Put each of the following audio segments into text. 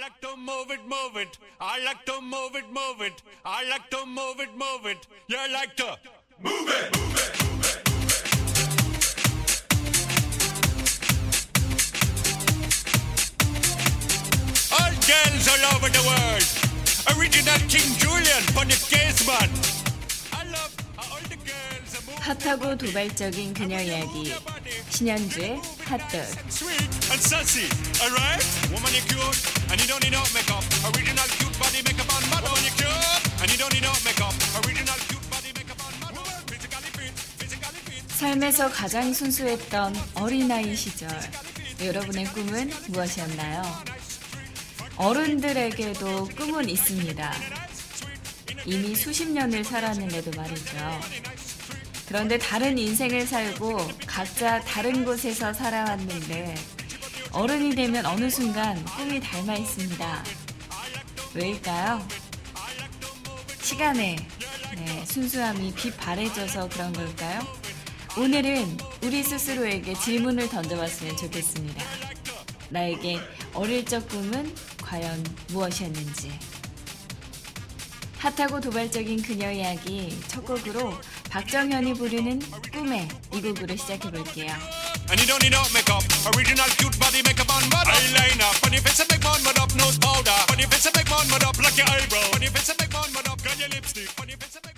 like to move it, move it. I like to move it, move it. I like to move it, move it. You like to move it, move it, move it. All girls all over the world. Original King Julian on the case 핫하고 도발적인 그녀 이야기 신현주의 fit. 삶에서 가장 순수했던 어린아이 시절 여러분의 꿈은 무엇이었나요? 어른들에게도 꿈은 있습니다. 이미 수십 년을 살았는데도 말이죠. 그런데 다른 인생을 살고 각자 다른 곳에서 살아왔는데 어른이 되면 어느 순간 꿈이 닮아 있습니다. 왜일까요? 시간에 네, 순수함이 빛바래져서 그런 걸까요? 오늘은 우리 스스로에게 질문을 던져봤으면 좋겠습니다. 나에게 어릴 적 꿈은 과연 무엇이었는지. 핫하고 도발적인 그녀 이야기 첫 곡으로 박정현이 부르는 꿈에 이 곡으로 시작해 볼게요. And you don't need no makeup. Original cute body makeup on model. Eyeliner. Funny face and make one mud up. Nose powder. Funny face and make one mud up. Like your eyebrow. Funny face and make one mud up. Girl, your lipstick. Funny face and make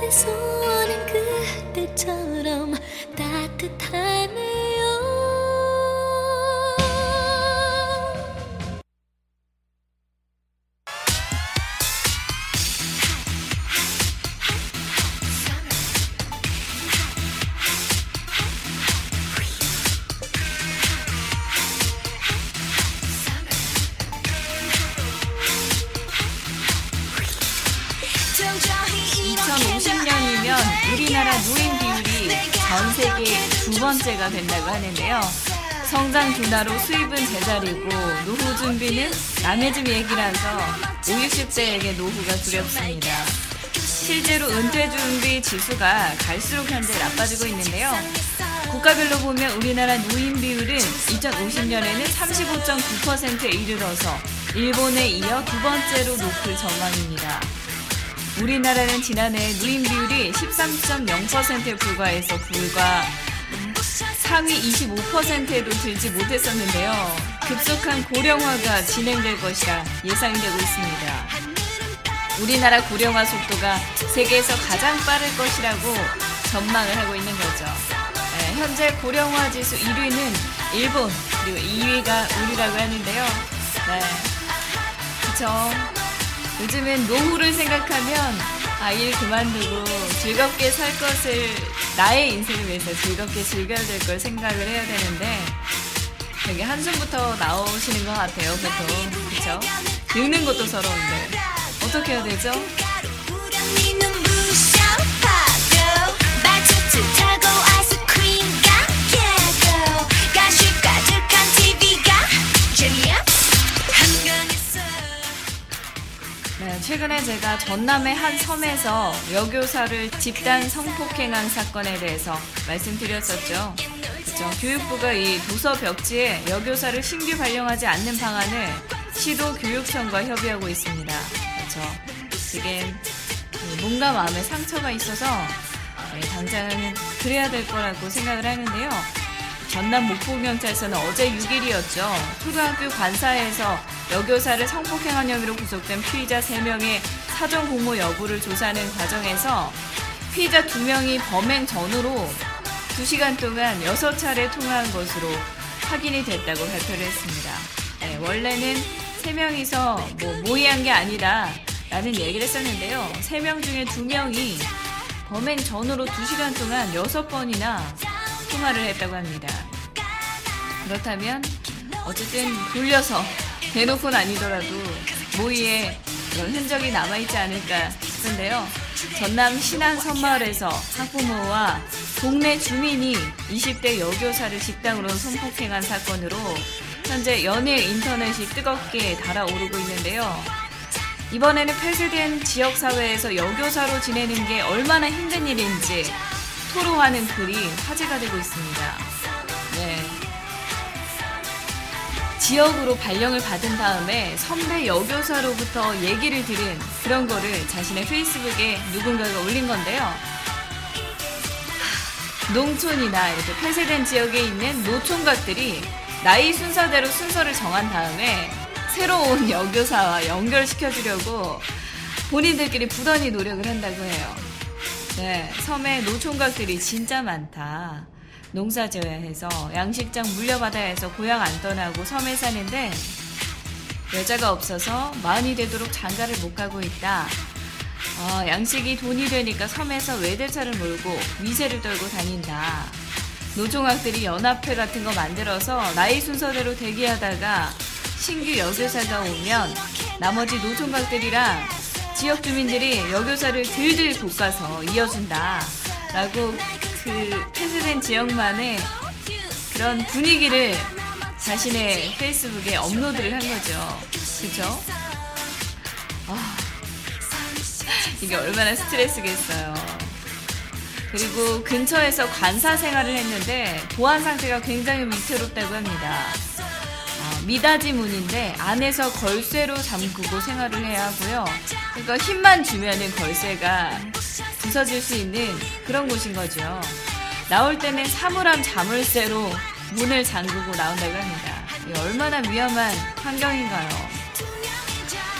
그대 된다고 하는데요. 성장 둔화로 수입은 제자리고 노후 준비는 남의 집 얘기라서 5, 60대에게 노후가 두렵습니다. 실제로 은퇴 준비 지수가 갈수록 현재 나빠지고 있는데요. 국가별로 보면 우리나라 노인 비율은 2050년에는 35.9%에 이르러서 일본에 이어 두 번째로 높을 전망입니다. 우리나라는 지난해 노인 비율이 13.0%에 불과해서 불과 상위 25%에도 들지 못했었는데요. 급속한 고령화가 진행될 것이라 예상이 되고 있습니다. 우리나라 고령화 속도가 세계에서 가장 빠를 것이라고 전망을 하고 있는 거죠. 네, 현재 고령화 지수 1위는 일본, 그리고 2위가 우리라고 하는데요. 네. 그쵸. 요즘엔 노후를 생각하면 아, 일 그만두고 즐겁게 살 것을 나의 인생을 위해서 즐겁게 즐겨야 될 걸 생각을 해야 되는데 되게 한숨부터 나오시는 것 같아요, 보통. 그쵸? 늙는 것도 서러운데. 어떻게 해야 되죠? 전에 제가 전남의 한 섬에서 여교사를 집단 성폭행한 사건에 대해서 말씀드렸었죠. 그렇죠. 교육부가 이 도서 벽지에 여교사를 신규 발령하지 않는 방안을 시도 교육청과 협의하고 있습니다. 그렇죠. 그게 뭔가 마음에 상처가 있어서 네, 당장은 그래야 될 거라고 생각을 하는데요. 전남 목포경찰서는 어제 6일이었죠. 초등학교 관사에서 여교사를 성폭행한 혐의로 구속된 피의자 3명의 사전 공모 여부를 조사하는 과정에서 피의자 2명이 범행 전후로 2시간 동안 6차례 통화한 것으로 확인이 됐다고 발표를 했습니다. 네, 원래는 3명이서 뭐 모의한 게 아니라 라는 얘기를 했었는데요. 3명 중에 2명이 범행 전후로 2시간 동안 6번이나 통화를 했다고 합니다. 그렇다면 어쨌든 돌려서 대놓고는 아니더라도 모의에 그런 흔적이 남아있지 않을까 싶은데요. 전남 신안 섬마을에서 학부모와 동네 주민이 20대 여교사를 식당으로 성폭행한 사건으로 현재 연일 인터넷이 뜨겁게 달아오르고 있는데요. 이번에는 폐쇄된 지역사회에서 여교사로 지내는 게 얼마나 힘든 일인지 토로하는 글이 화제가 되고 있습니다. 지역으로 발령을 받은 다음에 선배 여교사로부터 얘기를 들은 그런 거를 자신의 페이스북에 누군가가 올린 건데요. 농촌이나 이렇게 폐쇄된 지역에 있는 노총각들이 나이 순서대로 순서를 정한 다음에 새로운 여교사와 연결시켜주려고 본인들끼리 부단히 노력을 한다고 해요. 네, 섬에 노총각들이 진짜 많다. 농사 지어야 해서 양식장 물려받아야 해서 고향 안 떠나고 섬에 사는데 여자가 없어서 마흔이 되도록 장가를 못 가고 있다. 어, 양식이 돈이 되니까 섬에서 외대차를 몰고 위세를 떨고 다닌다. 노종학들이 연합회 같은 거 만들어서 나이 순서대로 대기하다가 신규 여교사가 오면 나머지 노총각들이랑 지역 주민들이 여교사를 들들 볶아서 이어준다. 라고 그 폐쇄된 지역만의 그런 분위기를 자신의 페이스북에 업로드를 한 거죠. 그죠? 아, 이게 얼마나 스트레스겠어요. 그리고 근처에서 관사 생활을 했는데 보안 상태가 굉장히 위태롭다고 합니다. 어, 미닫이 문인데 안에서 걸쇠로 잠그고 생활을 해야 하고요. 그러니까 힘만 주면은 걸쇠가 부서질 수 있는 그런 곳인 거죠. 나올 때는 사물함 자물쇠로 문을 잠그고 나온다고 합니다. 얼마나 위험한 환경인가요?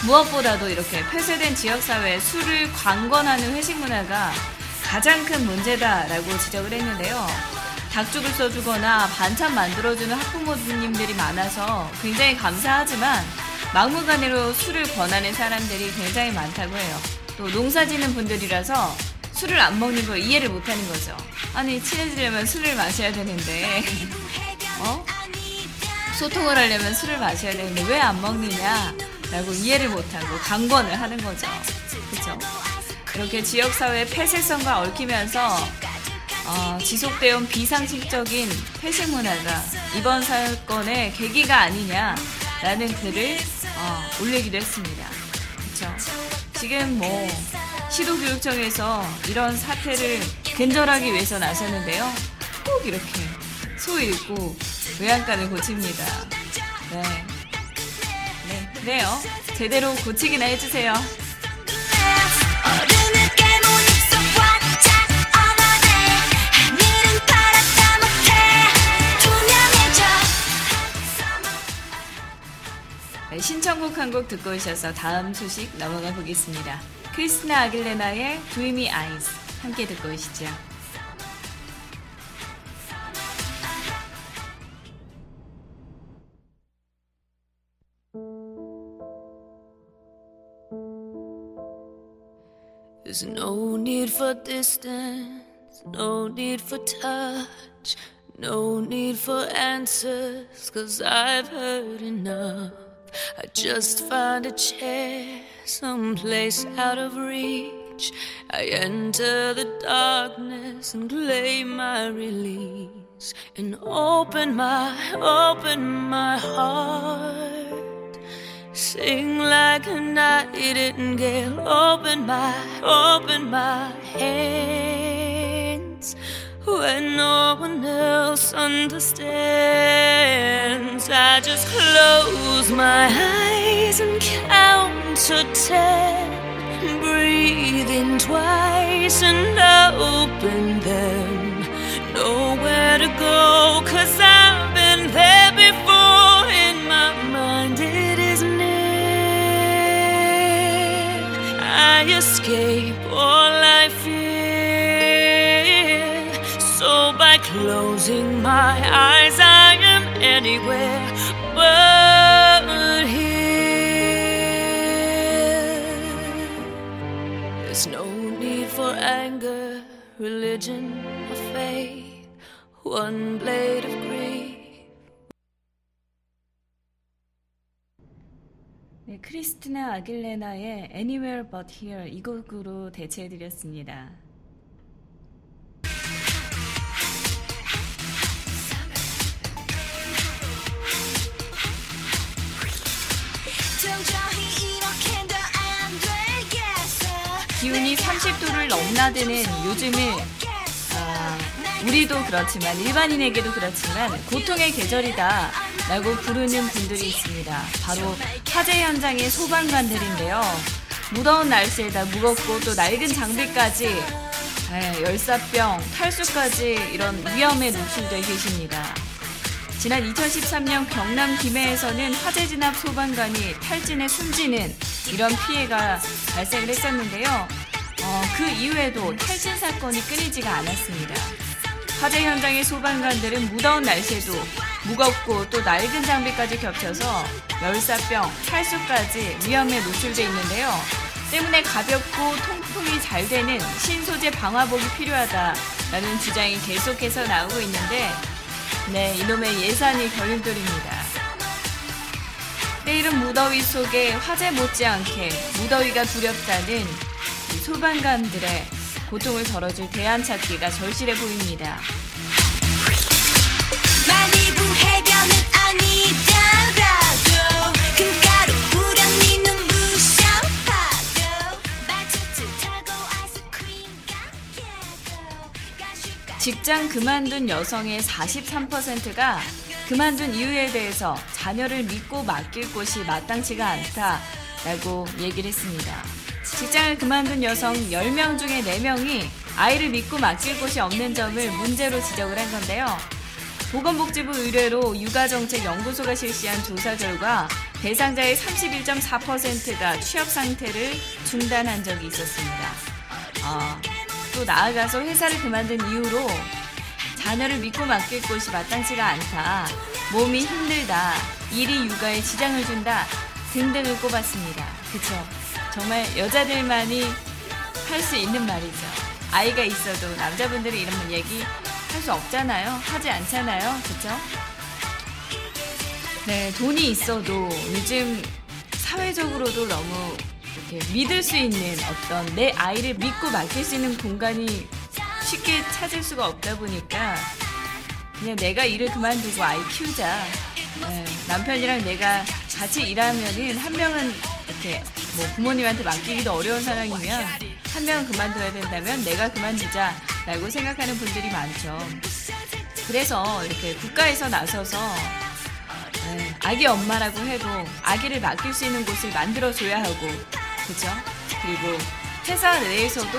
무엇보다도 이렇게 폐쇄된 지역사회에 술을 관건하는 회식 문화가 가장 큰 문제다라고 지적을 했는데요. 닭죽을 써주거나 반찬 만들어주는 학부모님들이 많아서 굉장히 감사하지만 막무가내로 술을 권하는 사람들이 굉장히 많다고 해요. 또 농사 짓는 분들이라서 술을 안 먹는 걸 이해를 못 하는 거죠. 아니, 친해지려면 술을 마셔야 되는데, 어? 소통을 하려면 술을 마셔야 되는데 왜 안 먹느냐? 라고 이해를 못하고 강권을 하는 거죠. 그죠? 그렇게 지역사회의 폐쇄성과 얽히면서 어, 지속되어 온 비상식적인 회식 문화가 이번 사건의 계기가 아니냐라는 글을 어, 올리기도 했습니다. 그렇죠? 지금 뭐 시도교육청에서 이런 사태를 근절하기 위해서 나섰는데요. 꼭 이렇게 소 읽고 외양간을 고칩니다. 네. 네, 그래요. 제대로 고치기나 해주세요. 네, 신청곡 한 곡 듣고 오셔서 다음 소식 넘어가 보겠습니다. 크리스나 아길레나의 Dreamy Eyes 함께 듣고 오시죠. There's no need for distance, no need for touch, no need for answers, cause I've heard enough. I just find a chair someplace out of reach. I enter the darkness and claim my release and open my, open my heart. Sing like a nightingale, open my, open my hands when no one else understands. I just close my eyes and count to ten, breathe in twice and open them. Nowhere to go, cause I've been there before in my mind. It is near. I escape closing my eyes, I am anywhere but here. There's no need for anger, religion, or faith. One blade of grief. 네, 크리스티나 아길레나의 Anywhere But Here 이 곡으로 대체해드렸습니다. 기온이 30도를 넘나드는 요즘을 아, 우리도 그렇지만 일반인에게도 그렇지만 고통의 계절이다 라고 부르는 분들이 있습니다. 바로 화재 현장의 소방관들인데요. 무더운 날씨에다 무겁고 또 낡은 장비까지 에, 열사병, 탈수까지 이런 위험에 노출돼 계십니다. 지난 2013년 경남 김해에서는 화재 진압 소방관이 탈진에 숨지는 이런 피해가 발생을 했었는데요. 어, 그 이후에도 탈진 사건이 끊이지가 않았습니다. 화재 현장의 소방관들은 무더운 날씨에도 무겁고 또 낡은 장비까지 겹쳐서 열사병, 탈수까지 위험에 노출돼 있는데요. 때문에 가볍고 통풍이 잘 되는 신소재 방화복이 필요하다라는 주장이 계속해서 나오고 있는데 네, 이놈의 예산이 걸림돌입니다. 때이른 무더위 속에 화재 못지않게 무더위가 두렵다는 이 소방관들의 고통을 덜어줄 대안 찾기가 절실해 보입니다. 많이 부해변은 직장 그만둔 여성의 43%가 그만둔 이유에 대해서 자녀를 믿고 맡길 곳이 마땅치가 않다라고 얘기를 했습니다. 직장을 그만둔 여성 10명 중에 4명이 아이를 믿고 맡길 곳이 없는 점을 문제로 지적을 한 건데요. 보건복지부 의뢰로 육아정책연구소가 실시한 조사 결과 대상자의 31.4%가 취업 상태를 중단한 적이 있었습니다. 어, 또 나아가서 회사를 그만둔 이후로 자녀를 믿고 맡길 곳이 마땅치가 않다. 몸이 힘들다. 일이 육아에 지장을 준다. 등등을 꼽았습니다. 그쵸? 정말 여자들만이 할 수 있는 말이죠. 아이가 있어도 남자분들이 이런 얘기 할 수 없잖아요. 하지 않잖아요. 그쵸? 네, 돈이 있어도 요즘 사회적으로도 너무 이렇게 믿을 수 있는 어떤 내 아이를 믿고 맡길 수 있는 공간이 쉽게 찾을 수가 없다 보니까 그냥 내가 일을 그만두고 아이 키우자. 네, 남편이랑 내가 같이 일하면은 한 명은 이렇게 뭐 부모님한테 맡기기도 어려운 상황이면 한 명은 그만둬야 된다면 내가 그만두자라고 생각하는 분들이 많죠. 그래서 이렇게 국가에서 나서서 네, 아기 엄마라고 해도 아기를 맡길 수 있는 곳을 만들어줘야 하고, 그죠? 그리고 회사 내에서도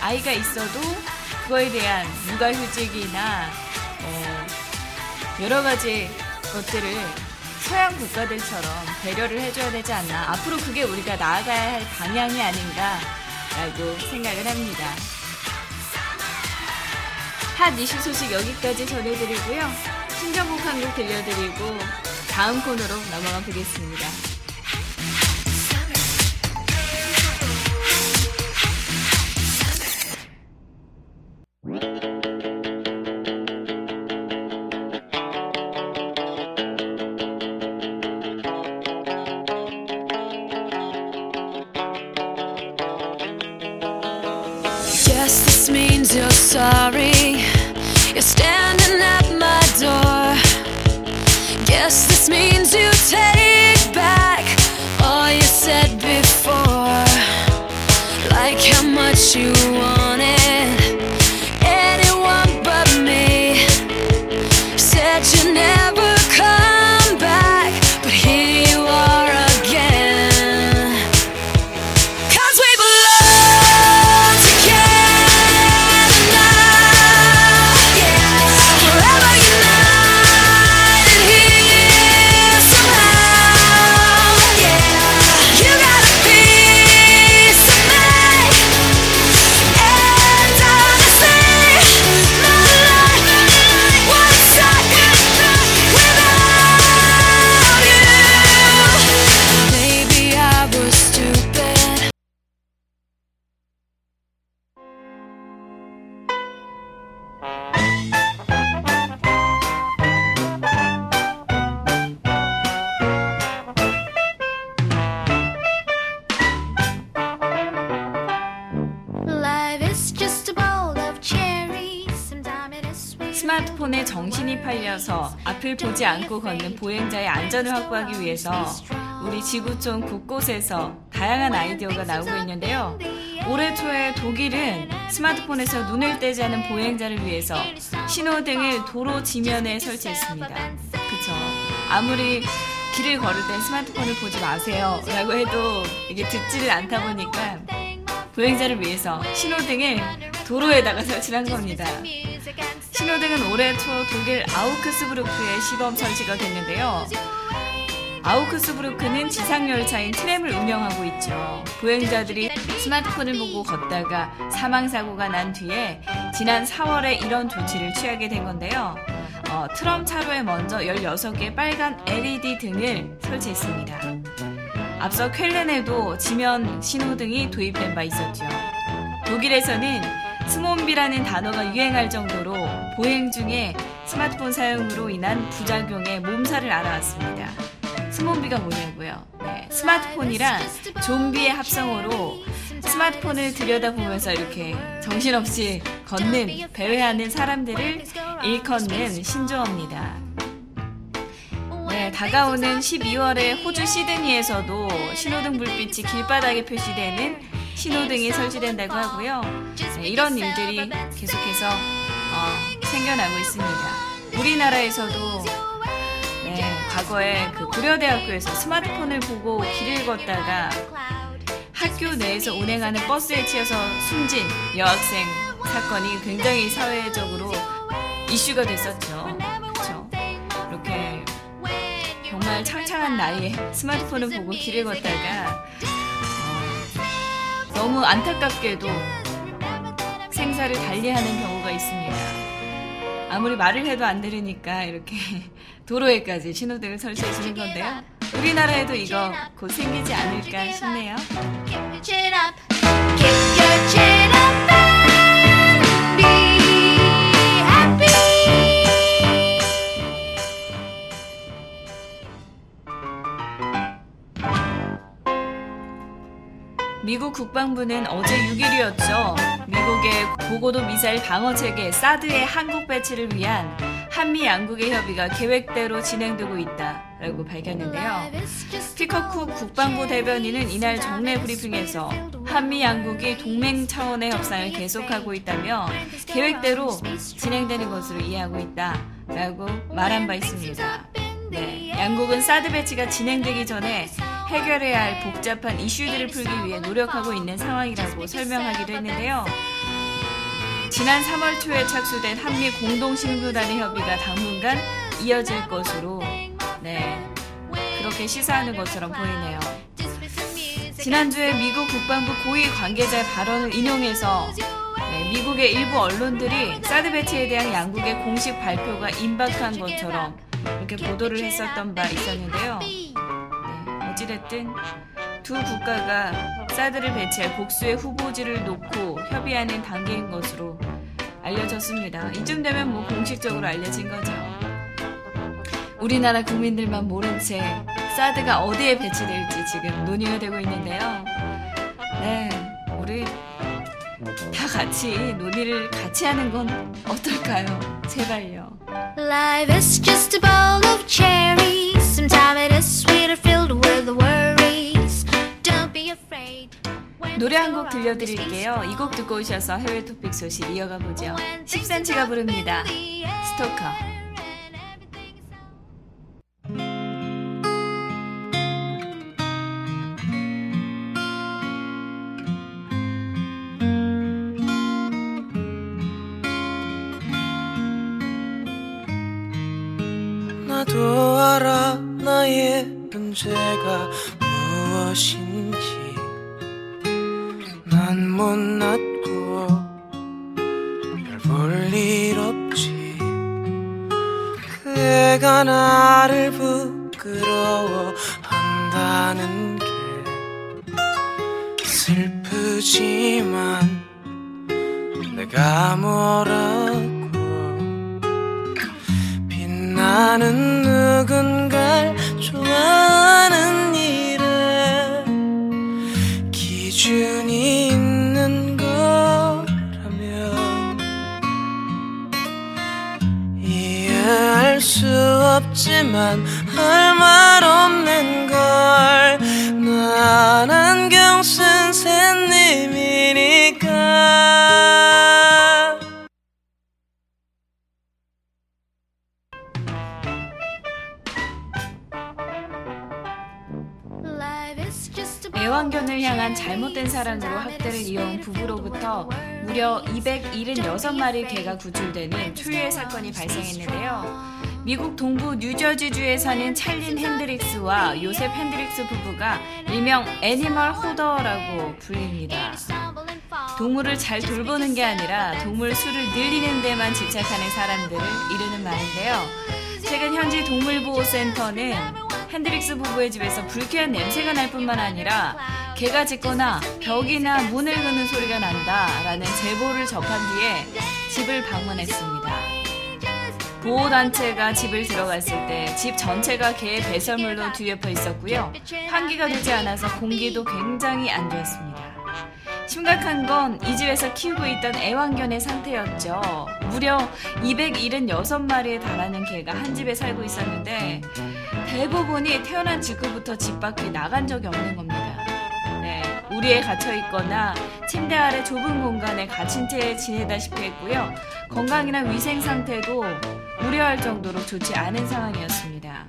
아이가 있어도 그거에 대한 육아휴직이나 어, 여러 가지 것들을 서양 국가들처럼 배려를 해줘야 되지 않나. 앞으로 그게 우리가 나아가야 할 방향이 아닌가라고 생각을 합니다. 핫 이슈 소식 여기까지 전해드리고요. 신청곡 한곡 들려드리고 다음 코너로 넘어가 보겠습니다. 스마트폰에 정신이 팔려서 앞을 보지 않고 걷는 보행자의 안전을 확보하기 위해서 우리 지구촌 곳곳에서 다양한 아이디어가 나오고 있는데요. 올해 초에 독일은 스마트폰에서 눈을 떼지 않은 보행자를 위해서 신호등을 도로 지면에 설치했습니다. 그쵸. 아무리 길을 걸을 땐 스마트폰을 보지 마세요. 라고 해도 이게 듣지를 않다 보니까 보행자를 위해서 신호등을 도로에다가 설치한 겁니다. 신호등은 올해 초 독일 아우크스부르크에 시범 설치가 됐는데요. 아우크스부르크는 지상열차인 트램을 운영하고 있죠. 보행자들이 스마트폰을 보고 걷다가 사망사고가 난 뒤에 지난 4월에 이런 조치를 취하게 된 건데요. 어, 트럼 차로에 먼저 16개의 빨간 LED 등을 설치했습니다. 앞서 쾰른에도 지면 신호등이 도입된 바 있었죠. 독일에서는 스몬비라는 단어가 유행할 정도로 보행 중에 스마트폰 사용으로 인한 부작용에 몸살을 알아왔습니다. 스몬비가 뭐냐고요? 네, 스마트폰이랑 좀비의 합성어로 스마트폰을 들여다보면서 이렇게 정신없이 걷는, 배회하는 사람들을 일컫는 신조어입니다. 네, 다가오는 12월에 호주 시드니에서도 신호등 불빛이 길바닥에 표시되는 신호등이 설치된다고 하고요. 네, 이런 일들이 계속해서 어, 생겨나고 있습니다. 우리나라에서도 네, 과거에 그 고려대학교에서 스마트폰을 보고 길을 걷다가 학교 내에서 운행하는 버스에 치여서 숨진 여학생 사건이 굉장히 사회적으로 이슈가 됐었죠. 그렇죠. 이렇게 정말 창창한 나이에 스마트폰을 보고 길을 걷다가 어, 너무 안타깝게도 생사를 달리하는 경우가 있습니다. 아무리 말을 해도 안 들으니까 이렇게 도로에까지 신호등을 설치해 주는 건데요. 우리나라에도 이거 곧 생기지 않을까 싶네요. 미국 국방부는 어제 6일이었죠. 미국의 고고도 미사일 방어 체계 사드의 한국 배치를 위한 한미 양국의 협의가 계획대로 진행되고 있다라고 밝혔는데요. 피터 쿡 국방부 대변인은 이날 정례 브리핑에서 한미 양국이 동맹 차원의 협상을 계속하고 있다며 계획대로 진행되는 것으로 이해하고 있다라고 말한 바 있습니다. 네, 양국은 사드 배치가 진행되기 전에 해결해야 할 복잡한 이슈들을 풀기 위해 노력하고 있는 상황이라고 설명하기도 했는데요. 지난 3월 초에 착수된 한미 공동신무단의 협의가 당분간 이어질 것으로 네 그렇게 시사하는 것처럼 보이네요. 지난주에 미국 국방부 고위 관계자의 발언을 인용해서 네, 미국의 일부 언론들이 사드 배치에 대한 양국의 공식 발표가 임박한 것처럼 이렇게 보도를 했었던 바 있었는데요. 네, 어찌됐든 두 국가가 사드를 배치할 복수의 후보지를 놓고 협의하는 단계인 것으로 알려졌습니다. 이쯤 되면 뭐 공식적으로 알려진 거죠. 우리나라 국민들만 모른 채 사드가 어디에 배치될지 지금 논의가 되고 있는데요. 네, 우리 다 같이 논의를 같이 하는 건 어떨까요? 제발요. Life is just a bowl of cherries. Sometimes it is sweeter, filled with worries. Don't be afraid. When 노래 한 곡 들려드릴게요. 이 곡 듣고 오셔서 해외 토픽 소식 이어가 보죠. 10cm가 부릅니다. 스토커. 나도 알아 나의 문제가 무엇인지. 난 못났고 별볼일 없지. 그 애가 나를 부끄러워한다는 게 슬프지만 내가 뭐라고 빛나는 없지만 할 말 없는 걸. 난 안경 쓴 샌님이니까. 애완견을 향한 잘못된 사랑으로 학대를 이어온 부부로부터 무려 276마리 개가 구출되는 초유의 사건이 발생했는데요. 미국 동부 뉴저지주에 사는 찰린 핸드릭스와 요셉 핸드릭스 부부가 일명 animal hoarder라고 불립니다. 동물을 잘 돌보는 게 아니라 동물 수를 늘리는 데만 집착하는 사람들을 이르는 말인데요. 최근 현지 동물보호센터는 핸드릭스 부부의 집에서 불쾌한 냄새가 날 뿐만 아니라 개가 짖거나 벽이나 문을 그는 소리가 난다라는 제보를 접한 뒤에 집을 방문했습니다. 보호단체가 집을 들어갔을 때 집 전체가 개의 배설물로 뒤엎어 있었고요. 환기가 되지 않아서 공기도 굉장히 안 좋았습니다. 심각한 건 이 집에서 키우고 있던 애완견의 상태였죠. 무려 276마리에 달하는 개가 한 집에 살고 있었는데 대부분이 태어난 직후부터 집 밖에 나간 적이 없는 겁니다. 네, 우리에 갇혀 있거나 침대 아래 좁은 공간에 갇힌 채 지내다시피 했고요. 건강이나 위생 상태도 우려할 정도로 좋지 않은 상황이었습니다.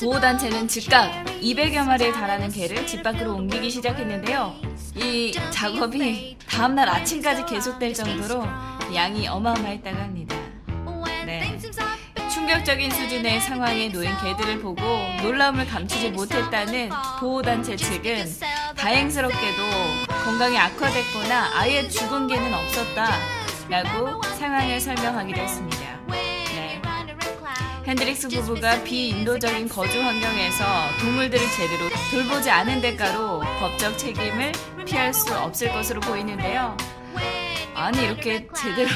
보호단체는 즉각 200여 마리에 달하는 개를 집 밖으로 옮기기 시작했는데요. 이 작업이 다음날 아침까지 계속될 정도로 양이 어마어마했다고 합니다. 네. 충격적인 수준의 상황에 놓인 개들을 보고 놀라움을 감추지 못했다는 보호단체 측은 다행스럽게도 건강이 악화됐거나 아예 죽은 개는 없었다라고 상황을 설명하기도 했습니다. 네. 핸드릭스 부부가 비인도적인 거주 환경에서 동물들을 제대로 돌보지 않은 대가로 법적 책임을 피할 수 없을 것으로 보이는데요. 아니 이렇게 제대로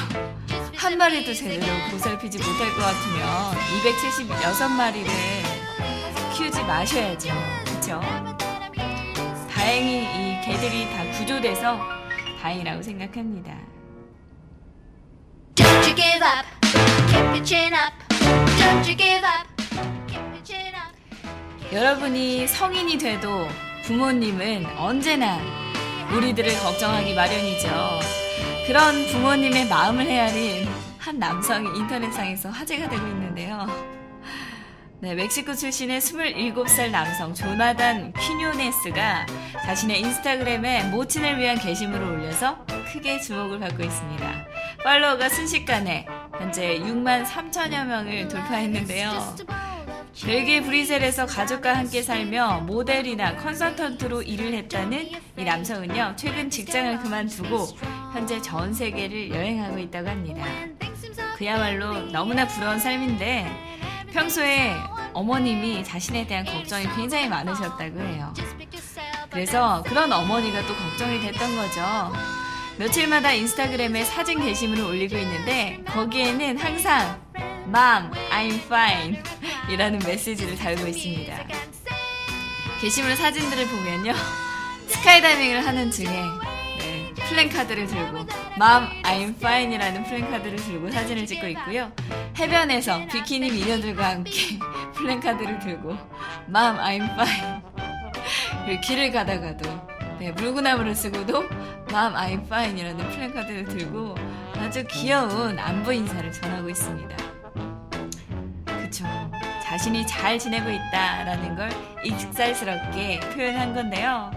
한 마리도 제대로 보살피지 못할 것 같으면 276마리를 키우지 마셔야죠. 그렇죠? 다행히 이 개들이 다 구조돼서 다행이라고 생각합니다. Don't you give up. Keep your chin up. Don't you give up. Keep your chin up. 여러분이 성인이 돼도 부모님은 언제나 우리들을 걱정하기 마련이죠. 그런 부모님의 마음을 헤아린 한 남성이 인터넷상에서 화제가 되고 있는데요. 네, 멕시코 출신의 27살 남성 조나단 퀴뇨네스가 자신의 인스타그램에 모친을 위한 게시물을 올려서 크게 주목을 받고 있습니다. 팔로워가 순식간에 현재 6만 3천여 명을 돌파했는데요. 벨기에 브뤼셀에서 가족과 함께 살며 모델이나 컨설턴트로 일을 했다는 이 남성은요, 최근 직장을 그만두고 현재 전 세계를 여행하고 있다고 합니다. 그야말로 너무나 부러운 삶인데 평소에 어머님이 자신에 대한 걱정이 굉장히 많으셨다고 해요. 그래서 그런 어머니가 또 걱정이 됐던 거죠. 며칠마다 인스타그램에 사진 게시물을 올리고 있는데 거기에는 항상 Mom, I'm fine 이라는 메시지를 달고 있습니다. 게시물 사진들을 보면요. 스카이다이빙을 하는 중에 네, 플랜카드를 들고 Mom, I'm fine 이라는 플랜카드를 들고 사진을 찍고 있고요. 해변에서 비키니 미녀들과 함께 플랜카드를 들고 Mom, I'm fine 그리고 길을 가다가도 네, 물구나무를 쓰고도 Mom, I'm fine이라는 플랜카드를 들고 아주 귀여운 안부 인사를 전하고 있습니다. 그쵸. 자신이 잘 지내고 있다라는 걸 익살스럽게 표현한 건데요.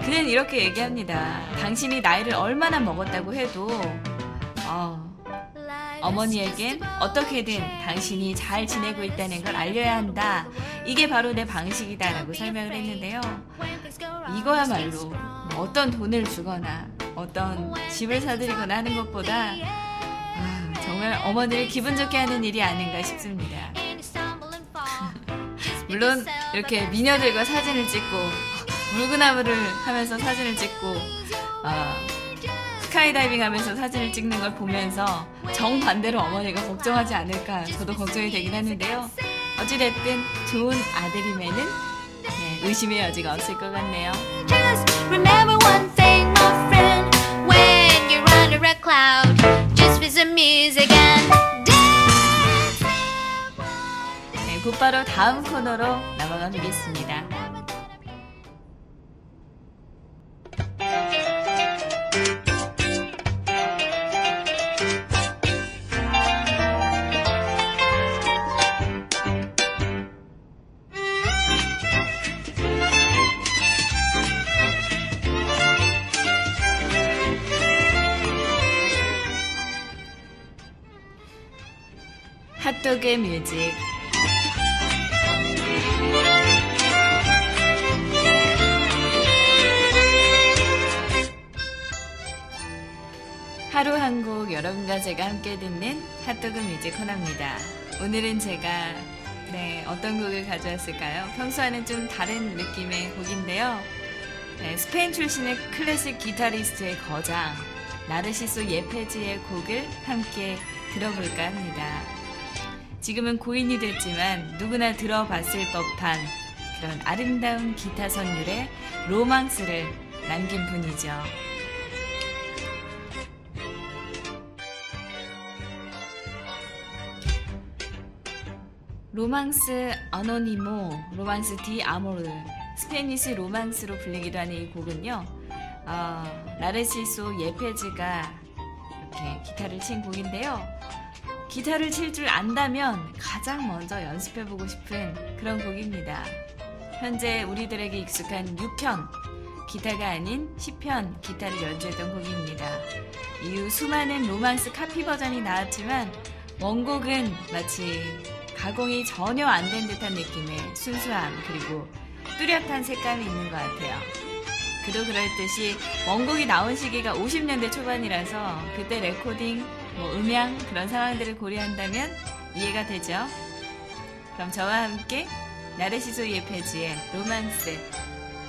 그는 이렇게 얘기합니다. 당신이 나이를 얼마나 먹었다고 해도, 어, 어머니에겐 어떻게든 당신이 잘 지내고 있다는 걸 알려야 한다. 이게 바로 내 방식이다라고 설명을 했는데요. 이거야말로 어떤 돈을 주거나 어떤 집을 사드리거나 하는 것보다 아, 정말 어머니를 기분 좋게 하는 일이 아닌가 싶습니다. 물론 이렇게 미녀들과 사진을 찍고 물구나무를 하면서 사진을 찍고 어, 스카이다이빙 하면서 사진을 찍는 걸 보면서 정반대로 어머니가 걱정하지 않을까 저도 걱정이 되긴 하는데요. 어찌됐든 좋은 아들임에는 네, 의심의 여지가 없을 것 같네요. 네, 곧바로 다음 코너로 넘어가 보겠습니다. 핫도그 music 하루 한 곡 여러분과 제가 함께 듣는 핫도그 music 코너입니다. 오늘은 제가 네, 어떤 곡을 가져왔을까요? 평소와는 좀 다른 느낌의 곡인데요. 네, 스페인 출신의 클래식 기타리스트의 거장 나르시소 예페즈의 곡을 함께 들어볼까 합니다. 지금은 고인이 됐지만 누구나 들어봤을 법한 그런 아름다운 기타 선율의 로망스를 남긴 분이죠. Romance Anónimo, Romance de Amor, Spanish Romance로 불리기도 하는 이 곡은요. 어, 라레시소 예페즈가 이렇게 기타를 친 곡인데요. 기타를 칠 줄 안다면 가장 먼저 연습해보고 싶은 그런 곡입니다. 현재 우리들에게 익숙한 6현, 기타가 아닌 10현 기타를 연주했던 곡입니다. 이후 수많은 로망스 카피 버전이 나왔지만 원곡은 마치 가공이 전혀 안 된 듯한 느낌의 순수함 그리고 뚜렷한 색감이 있는 것 같아요. 그도 그럴 듯이 원곡이 나온 시기가 50년대 초반이라서 그때 recording, 뭐 음향 그런 상황들을 고려한다면 이해가 되죠. 그럼 저와 함께 나르시소 예페즈의 로망스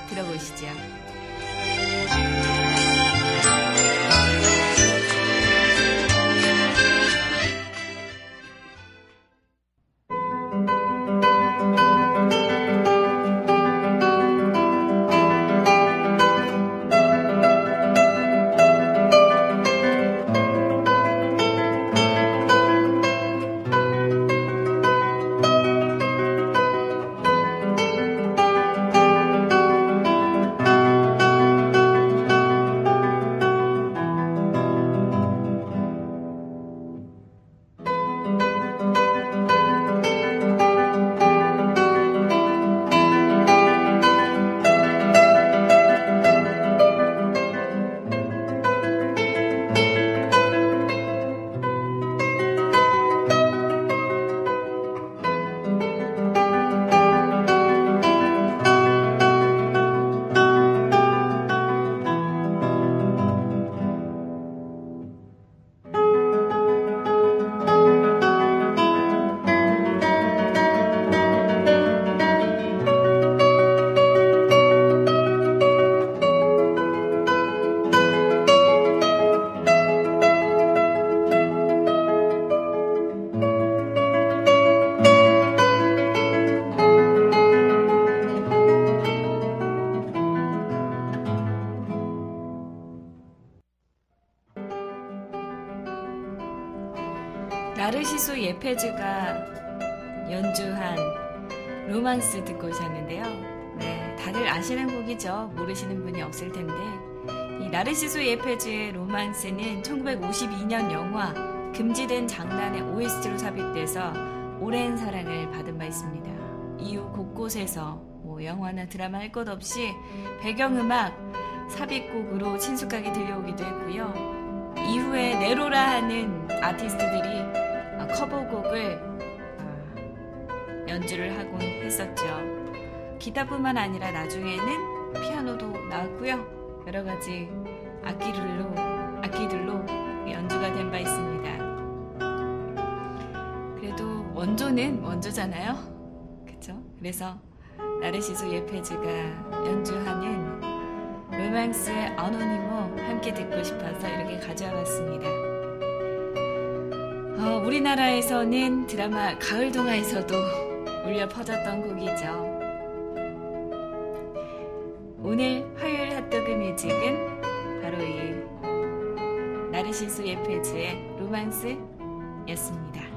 들어보시죠. 나르시소 예페즈의 로만스는 1952년 영화 금지된 장난의 OST로 삽입돼서 오랜 사랑을 받은 바 있습니다. 이후 곳곳에서 뭐 영화나 드라마 할 것 없이 배경음악 삽입곡으로 친숙하게 들려오기도 했고요. 이후에 네로라 하는 아티스트들이 커버곡을 아, 연주를 하곤 했었죠. 기타뿐만 아니라 나중에는 피아노도 나왔고요. 여러 가지 악기들로 악기들로 연주가 된 바 있습니다. 그래도 원조는 원조잖아요. 그쵸? 그래서 나르시소 예페즈가 연주하는 로망스의 아노니모 함께 듣고 싶어서 이렇게 가져와 봤습니다. 어, 우리나라에서는 드라마 가을 동화에서도 울려 퍼졌던 곡이죠. 오늘 화요일 핫도그 뮤직은 바로 이 나르시수 예페즈의 로망스였습니다.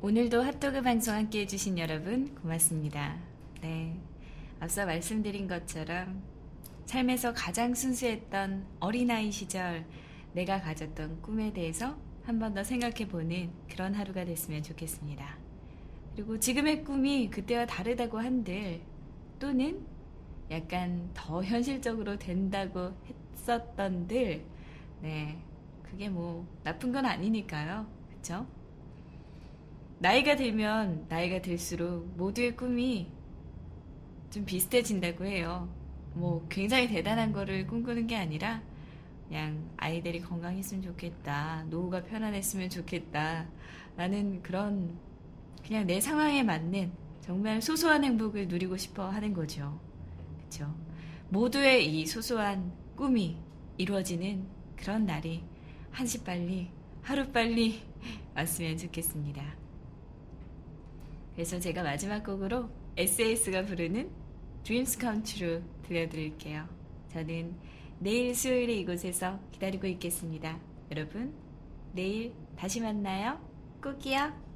오늘도 핫도그 방송 함께 해주신 여러분 고맙습니다. 네. 앞서 말씀드린 것처럼 삶에서 가장 순수했던 어린아이 시절 내가 가졌던 꿈에 대해서 한 번 더 생각해 보는 그런 하루가 됐으면 좋겠습니다. 그리고 지금의 꿈이 그때와 다르다고 한들 또는 약간 더 현실적으로 된다고 했었던들 네. 그게 뭐 나쁜 건 아니니까요. 그쵸? 나이가 들면 나이가 들수록 모두의 꿈이 좀 비슷해진다고 해요. 뭐 굉장히 대단한 거를 꿈꾸는 게 아니라 그냥 아이들이 건강했으면 좋겠다. 노후가 편안했으면 좋겠다. 라는 그런 그냥 내 상황에 맞는 정말 소소한 행복을 누리고 싶어 하는 거죠. 그쵸? 모두의 이 소소한 꿈이 이루어지는 그런 날이 한시 빨리, 하루 빨리 왔으면 좋겠습니다. 그래서 제가 마지막 곡으로 SAS가 부르는 Dreams Come True 들려드릴게요. 저는 내일 수요일에 이곳에서 기다리고 있겠습니다. 여러분, 내일 다시 만나요. 꼭이요.